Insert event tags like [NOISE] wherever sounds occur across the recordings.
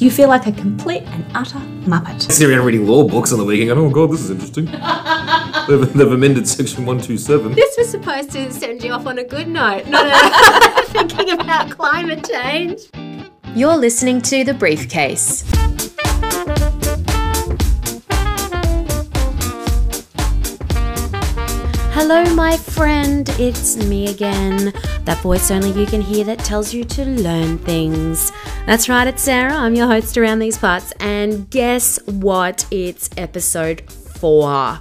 you feel like a complete and utter muppet. I Sitting around reading law books on the weekend, going, oh god, this is interesting. [LAUGHS] they've, they've amended section 127. This was supposed to send you off on a good note, not a [LAUGHS] thinking about climate change. You're listening to The Briefcase. Hello, my friend. It's me again. That voice only you can hear that tells you to learn things. That's right, it's Sarah. I'm your host around these parts. And guess what? It's episode four.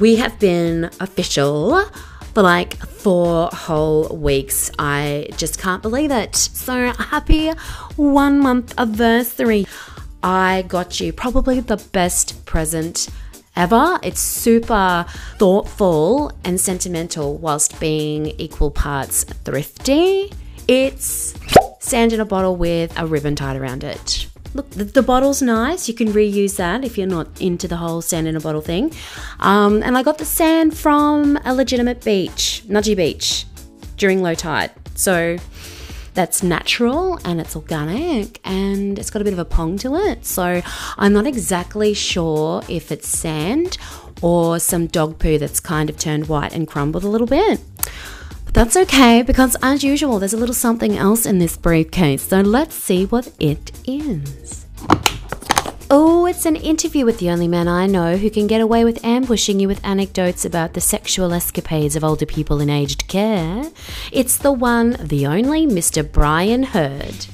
We have been official for like four whole weeks. I just can't believe it. So happy one month anniversary. I got you probably the best present ever. It's super thoughtful and sentimental whilst being equal parts thrifty. It's sand in a bottle with a ribbon tied around it. Look, the, bottle's nice. You can reuse that if you're not into the whole sand in a bottle thing. Um, and I got the sand from a legitimate beach, Nudgee Beach, during low tide. So that's natural and it's organic and it's got a bit of a pong to it. So I'm not exactly sure if it's sand or some dog poo that's kind of turned white and crumbled a little bit. That's okay because, as usual, there's a little something else in this briefcase. So let's see what it is. Oh, it's an interview with the only man I know who can get away with ambushing you with anecdotes about the sexual escapades of older people in aged care. It's the one, the only Mr. Brian Herd.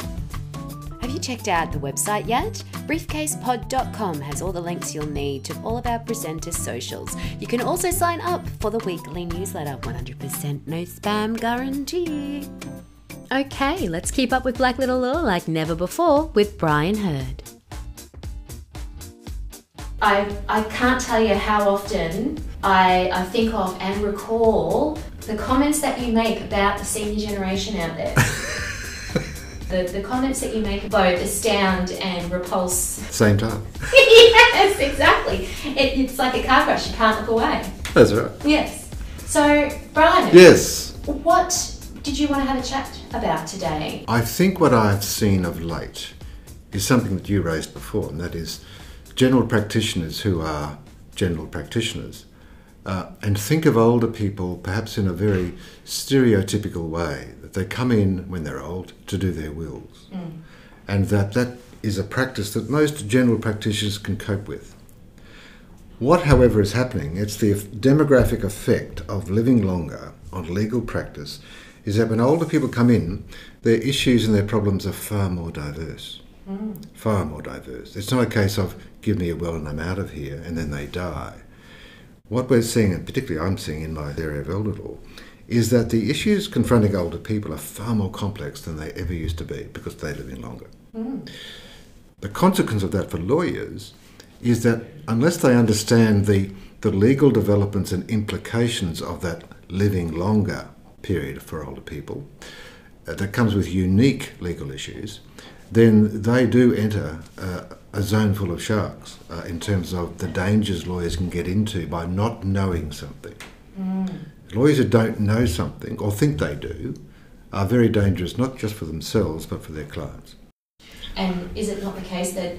Have you checked out the website yet? Briefcasepod.com has all the links you'll need to all of our presenters' socials. You can also sign up for the weekly newsletter 100% no spam guarantee. Okay, let's keep up with Black Letter Law like never before with Brian Herd. I, I can't tell you how often I, I think of and recall the comments that you make about the senior generation out there. [LAUGHS] the, the comments that you make both astound and repulse. Same time. [LAUGHS] yes, exactly. It, it's like a car crash, you can't look away. That's right. Yes. So, Brian. Yes. What did you want to have a chat about today? I think what I've seen of late is something that you raised before, and that is general practitioners who are general practitioners uh, and think of older people perhaps in a very stereotypical way that they come in when they're old to do their wills mm. and that that is a practice that most general practitioners can cope with what however is happening it's the demographic effect of living longer on legal practice is that when older people come in their issues and their problems are far more diverse mm. far more diverse it's not a case of give me a will and I'm out of here, and then they die. What we're seeing, and particularly I'm seeing in my area of elder law, is that the issues confronting older people are far more complex than they ever used to be because they live in longer. Mm. The consequence of that for lawyers is that unless they understand the, the legal developments and implications of that living longer period for older people, uh, that comes with unique legal issues, then they do enter uh, a zone full of sharks uh, in terms of the dangers lawyers can get into by not knowing something. Mm. Lawyers who don't know something or think they do are very dangerous, not just for themselves but for their clients. And is it not the case that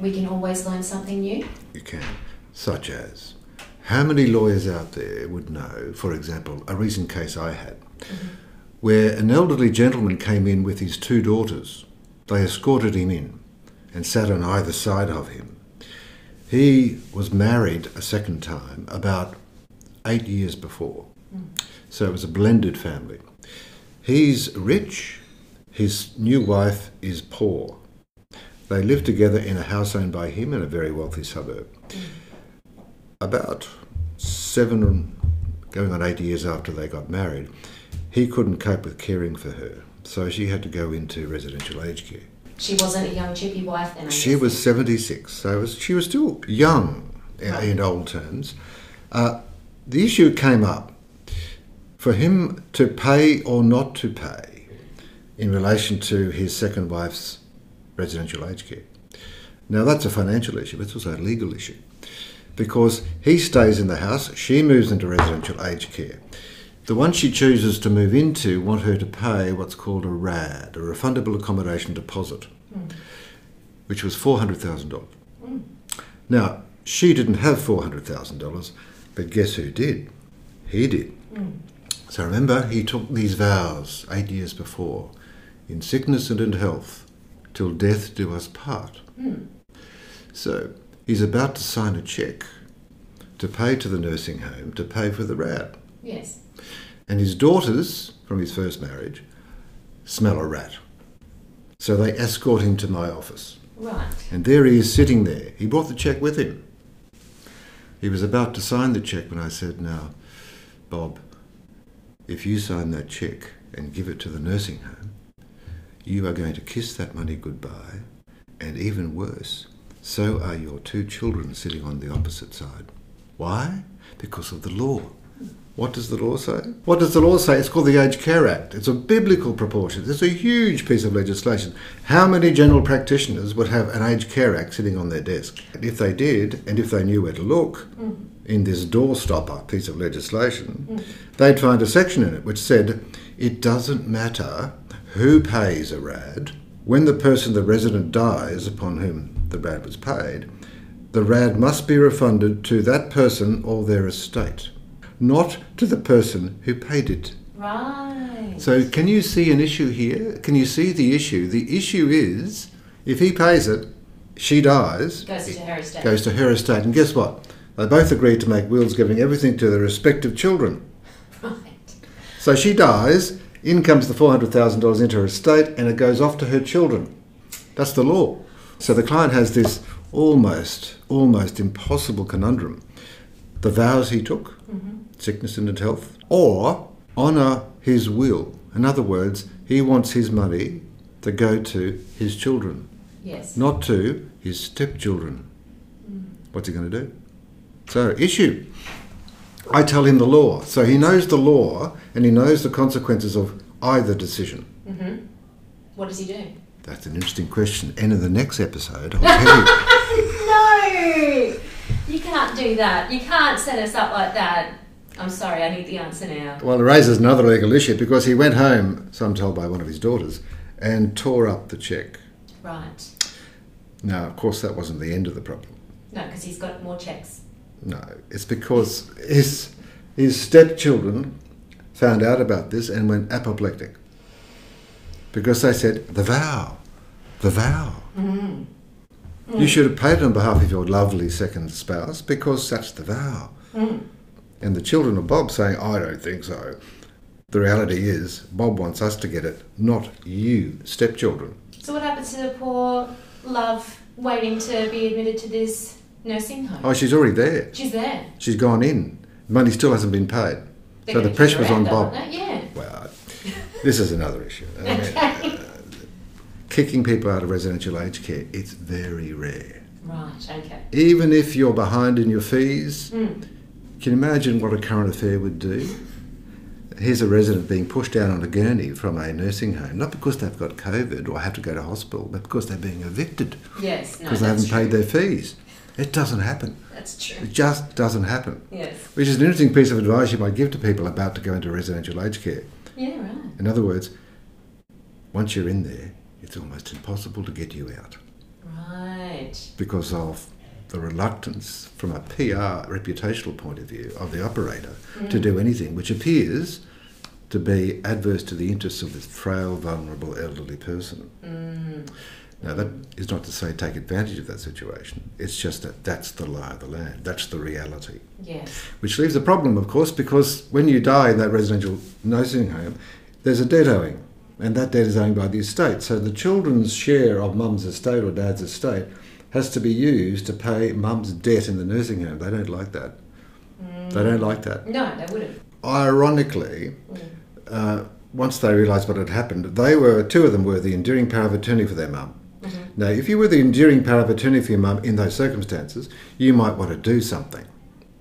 we can always learn something new? You can, such as how many lawyers out there would know, for example, a recent case I had, mm-hmm. where an elderly gentleman came in with his two daughters. They escorted him in and sat on either side of him. He was married a second time about eight years before, so it was a blended family. He's rich, his new wife is poor. They live together in a house owned by him in a very wealthy suburb. About seven, going on eight years after they got married, he couldn't cope with caring for her, so she had to go into residential aged care. She wasn't a young chippy wife then. I she was seventy six, so was, she was still young right. in old terms. Uh, the issue came up for him to pay or not to pay in relation to his second wife's residential aged care. Now that's a financial issue, but it's also a legal issue because he stays in the house, she moves into residential aged care. The one she chooses to move into want her to pay what's called a RAD, a refundable accommodation deposit. Mm. which was $400,000. Now, she didn't have $400,000, but guess who did? He did. So remember, he took these vows eight years before in sickness and in health, till death do us part. So he's about to sign a cheque to pay to the nursing home to pay for the RAD. Yes. And his daughters from his first marriage smell a rat. So they escort him to my office. Right. And there he is sitting there. He brought the cheque with him. He was about to sign the cheque when I said, Now, Bob, if you sign that cheque and give it to the nursing home, you are going to kiss that money goodbye, and even worse, so are your two children sitting on the opposite side. Why? Because of the law. What does the law say? What does the law say? It's called the Aged Care Act. It's a biblical proportion. It's a huge piece of legislation. How many general practitioners would have an Aged Care Act sitting on their desk? And if they did, and if they knew where to look mm. in this doorstopper piece of legislation, they'd find a section in it which said it doesn't matter who pays a RAD. When the person, the resident, dies upon whom the RAD was paid, the RAD must be refunded to that person or their estate, not to the person who paid it. Right. So, can you see an issue here? Can you see the issue? The issue is if he pays it, she dies, Goes to her estate. goes to her estate. And guess what? They both agreed to make wills giving everything to their respective children. Right. So she dies, in comes the $400,000 into her estate, and it goes off to her children. That's the law. So the client has this almost, almost impossible conundrum. The vows he took, mm-hmm. Sickness and health, or honour his will. In other words, he wants his money to go to his children, Yes. not to his stepchildren. What's he going to do? So, issue. I tell him the law. So he knows the law and he knows the consequences of either decision. Mm-hmm. What does he do? That's an interesting question. And in the next episode, I'll tell you. [LAUGHS] No! You can't do that. You can't set us up like that. I'm sorry, I need the answer now. Well, it raises another legal issue because he went home, so I'm told by one of his daughters, and tore up the cheque. Right. Now, of course, that wasn't the end of the problem. No, because he's got more checks. No, it's because his, his stepchildren found out about this and went apoplectic. Because they said, the vow, the vow. Mm-hmm. You should have paid it on behalf of your lovely second spouse because that's the vow. Mm. And the children of Bob saying, I don't think so. The reality is, Bob wants us to get it, not you, stepchildren. So what happens to the poor love waiting to be admitted to this nursing home? Oh, she's already there. She's there. She's gone in. Money still hasn't been paid. They're so the pressure was on Bob. Yeah. Well, this is another issue. [LAUGHS] I mean, uh, kicking people out of residential aged care, it's very rare. Right, okay. Even if you're behind in your fees, Mm. Can you imagine what a current affair would do? Here's a resident being pushed down on a gurney from a nursing home, not because they've got COVID or have to go to hospital, but because they're being evicted Yes, no, because they haven't paid their fees. It doesn't happen. That's true. It just doesn't happen. Yes. Which is an interesting piece of advice you might give to people about to go into residential aged care. Yeah, right. In other words, once you're in there, it's almost impossible to get you out Right. because of the reluctance from a PR reputational point of view of the operator mm. to do anything which appears to be adverse to the interests of this frail, vulnerable, elderly person. Mm. Now, that is not to say take advantage of that situation. It's just that that's the lie of the land. That's the reality. Yes. Which leaves a problem, of course, because when you die in that residential nursing home, there's a debt owing, and that debt is owned by the estate. So the children's share of mum's estate or dad's estate has to be used to pay mum's debt in the nursing home. They don't like that. They mm. don't like that. No, they wouldn't. Ironically, mm. uh, once they realised what had happened, they were two of them were the enduring power of attorney for their mum. Mm-hmm. Now, if you were the enduring power of attorney for your mum in those circumstances, you might want to do something.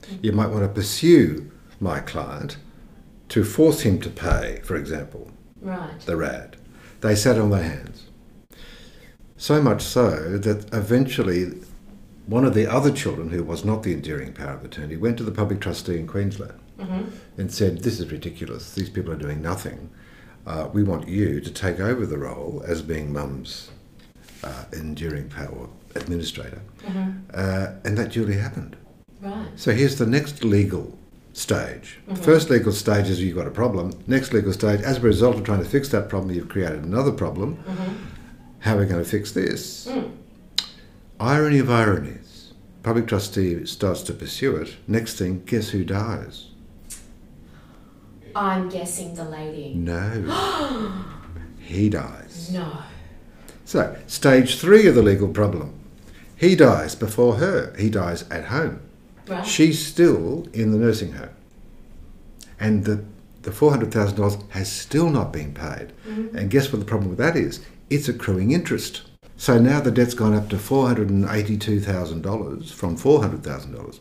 Mm. You might want to pursue my client to force him to pay, for example, Right. the RAD. They sat on their hands. So much so that eventually one of the other children, who was not the enduring power of attorney, went to the public trustee in Queensland and said, This is ridiculous. These people are doing nothing. Uh, we want you to take over the role as being mum's uh, enduring power administrator, uh, and that duly happened. Right. So here's the next legal stage. The first legal stage is you've got a problem. Next legal stage, as a result of trying to fix that problem, you've created another problem. How are we going to fix this? Hmm. Irony of ironies. Public trustee starts to pursue it. Next thing, guess who dies? I'm guessing the lady. No. [GASPS] he dies. No. So, stage three of the legal problem. He dies before her. He dies at home. Right. She's still in the nursing home. And the, the $400,000 has still not been paid. Mm-hmm. And guess what the problem with that is? It's accruing interest. So now the debt's gone up to $482,000 from $400,000.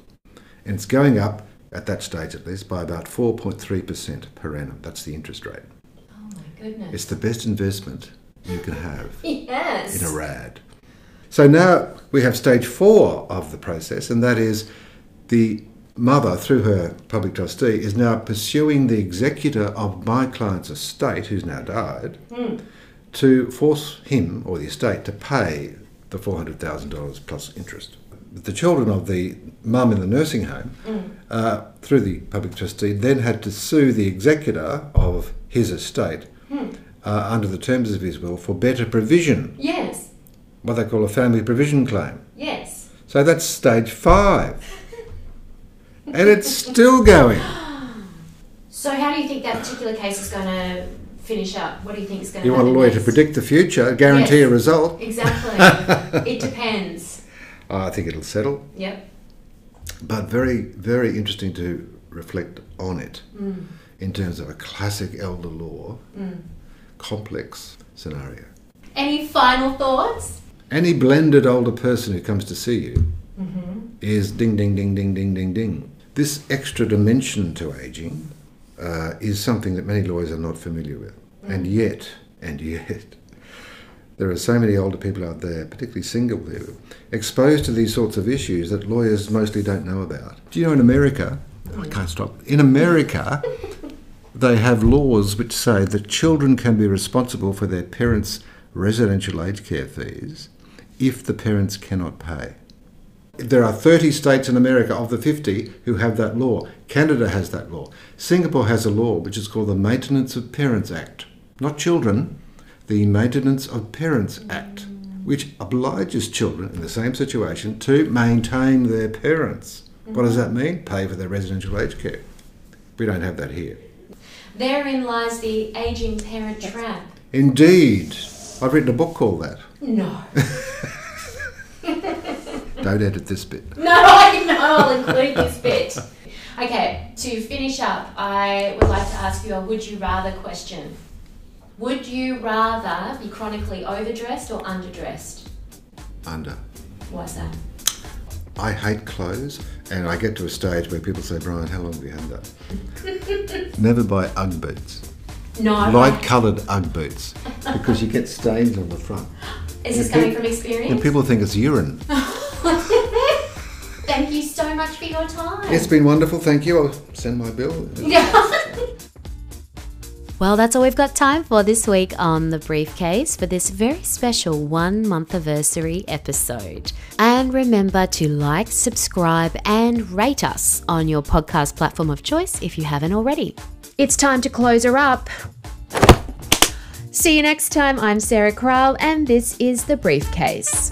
And it's going up, at that stage at least, by about 4.3% per annum. That's the interest rate. oh my goodness. It's the best investment you can have [LAUGHS] yes. in a RAD. So now we have stage four of the process, and that is the mother, through her public trustee, is now pursuing the executor of my client's estate, who's now died, hmm. To force him or the estate to pay the $400,000 plus interest. The children of the mum in the nursing home, uh, through the public trustee, then had to sue the executor of his estate uh, under the terms of his will for better provision Yes. what they call a family provision claim. Yes. So that's stage five. and it's still going. [GASPS] So how do you think that particular case is going to finish up? What do you think is going to You want a lawyer to predict the future, guarantee Yes. a result. Exactly. [LAUGHS] it depends. I think it'll settle. Yep. But very, very interesting to reflect on it mm. in terms of a classic elder law, mm. complex scenario. Any final thoughts? Any blended older person who comes to see you mm-hmm. is ding, ding, ding, ding, ding, ding, ding. This extra dimension to aging uh, is something that many lawyers are not familiar with. And yet, and yet, there are so many older people out there, particularly single people, exposed to these sorts of issues that lawyers mostly don't know about. Do you know in America, I can't stop, in America, they have laws which say that children can be responsible for their parents' residential aged care fees if the parents cannot pay. There are 30 states in America of the 50 who have that law. Canada has that law. Singapore has a law which is called the Maintenance of Parents Act. Not children, the Maintenance of Parents Act, which obliges children in the same situation to maintain their parents. What does that mean? Pay for their residential aged care. We don't have that here. Therein lies the aging parent trap. Indeed. I've written a book called that. No. [LAUGHS] Don't edit this bit. [LAUGHS] No, I know. I'll include this bit. Okay, to finish up, I would like to ask you a would you rather question. Would you rather be chronically overdressed or underdressed? Under. Why's that? I hate clothes, and I get to a stage where people say, Brian, how long have you had that? [LAUGHS] Never buy Ugg boots. No. Light coloured Ugg boots, because you get stains on the front. [LAUGHS] Is this coming from experience? And people think it's urine. [LAUGHS] Thank you so much for your time. It's been wonderful, thank you. I'll send my bill. Well, that's all we've got time for this week on The Briefcase for this very special one month anniversary episode. And remember to like, subscribe, and rate us on your podcast platform of choice if you haven't already. It's time to close her up. See you next time. I'm Sarah Kraal, and this is The Briefcase.